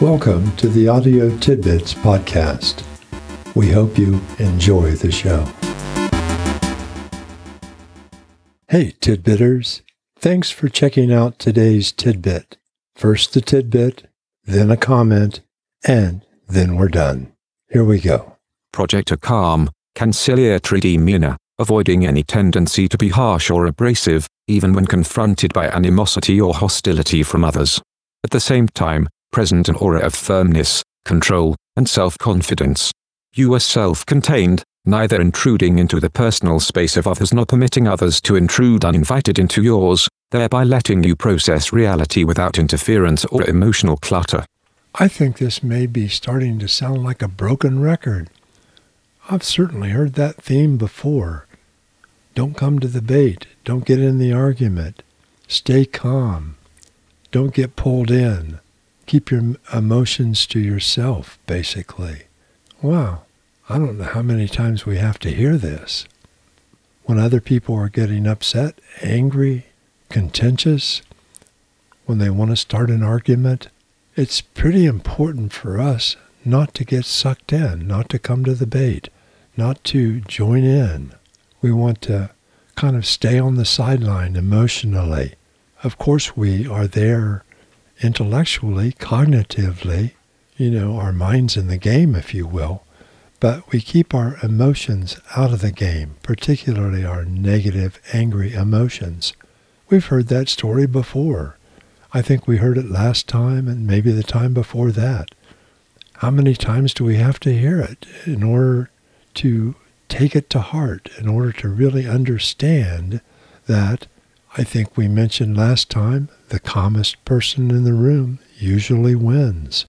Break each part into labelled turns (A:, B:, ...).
A: Welcome to the Audio Tidbits Podcast. We hope you enjoy the show. Hey, Tidbitters. Thanks for checking out today's tidbit. First the tidbit, then a comment, and then we're done. Here we go.
B: Project a calm, conciliatory demeanor, avoiding any tendency to be harsh or abrasive, even when confronted by animosity or hostility from others. At the same time, present an aura of firmness, control, and self-confidence. You are self-contained, neither intruding into the personal space of others nor permitting others to intrude uninvited into yours, thereby letting you process reality without interference or emotional clutter.
A: I think this may be starting to sound like a broken record. I've certainly heard that theme before. Don't come to the bait. Don't get in the argument. Stay calm. Don't get pulled in. Keep your emotions to yourself, basically. Wow. I don't know how many times we have to hear this. When other people are getting upset, angry, contentious, when they want to start an argument, it's pretty important for us not to get sucked in, not to come to the bait, not to join in. We want to kind of stay on the sideline emotionally. Of course, we are there intellectually, cognitively, you know, our mind's in the game, if you will, but we keep our emotions out of the game, particularly our negative, angry emotions. We've heard that story before. I think we heard it last time and maybe the time before that. How many times do we have to hear it in order to take it to heart, in order to really understand that I think we mentioned last time the calmest person in the room usually wins.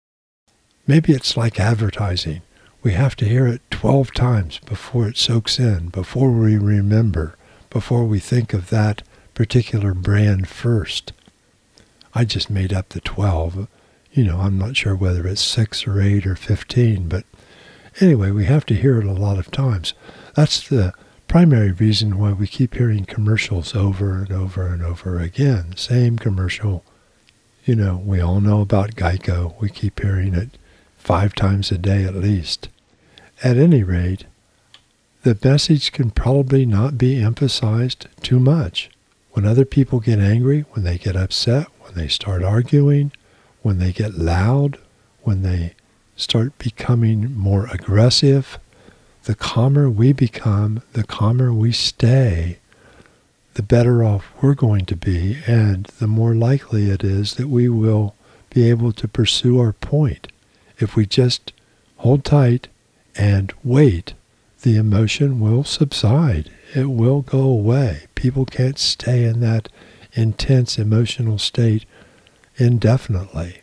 A: Maybe it's like advertising. We have to hear it 12 times before it soaks in, before we remember, before we think of that particular brand first. I just made up the 12. You know, I'm not sure whether it's 6 or 8 or 15, but anyway, we have to hear it a lot of times. That's the primary reason why we keep hearing commercials over and over and over again. Same commercial. You know, we all know about Geico. We keep hearing it five times a day at least. At any rate, the message can probably not be emphasized too much. When other people get angry, when they get upset, when they start arguing, when they get loud, when they start becoming more aggressive, the calmer we become, the calmer we stay, the better off we're going to be, and the more likely it is that we will be able to pursue our point. If we just hold tight and wait, the emotion will subside. It will go away. People can't stay in that intense emotional state indefinitely.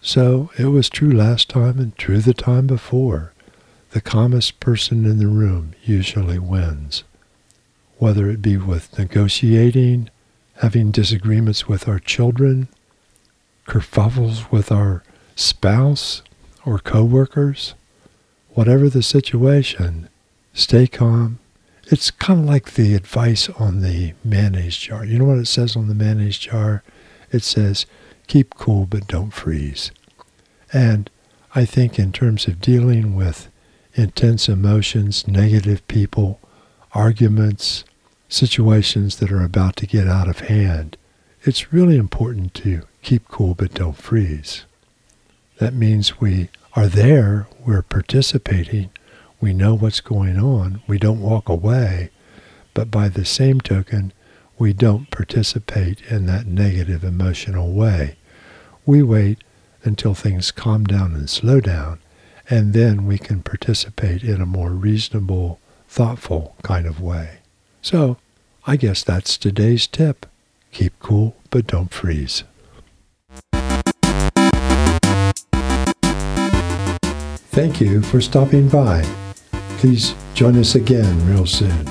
A: So it was true last time and true the time before. The calmest person in the room usually wins. Whether it be with negotiating, having disagreements with our children, kerfuffles with our spouse or coworkers, whatever the situation, stay calm. It's kind of like the advice on the mayonnaise jar. You know what it says on the mayonnaise jar? It says, keep cool but don't freeze. And I think in terms of dealing with intense emotions, negative people, arguments, situations that are about to get out of hand, it's really important to keep cool but don't freeze. That means we are there, we're participating, we know what's going on, we don't walk away, but by the same token, we don't participate in that negative emotional way. We wait until things calm down and slow down, and then we can participate in a more reasonable, thoughtful kind of way. So, I guess that's today's tip. Keep cool, but don't freeze. Thank you for stopping by. Please join us again real soon.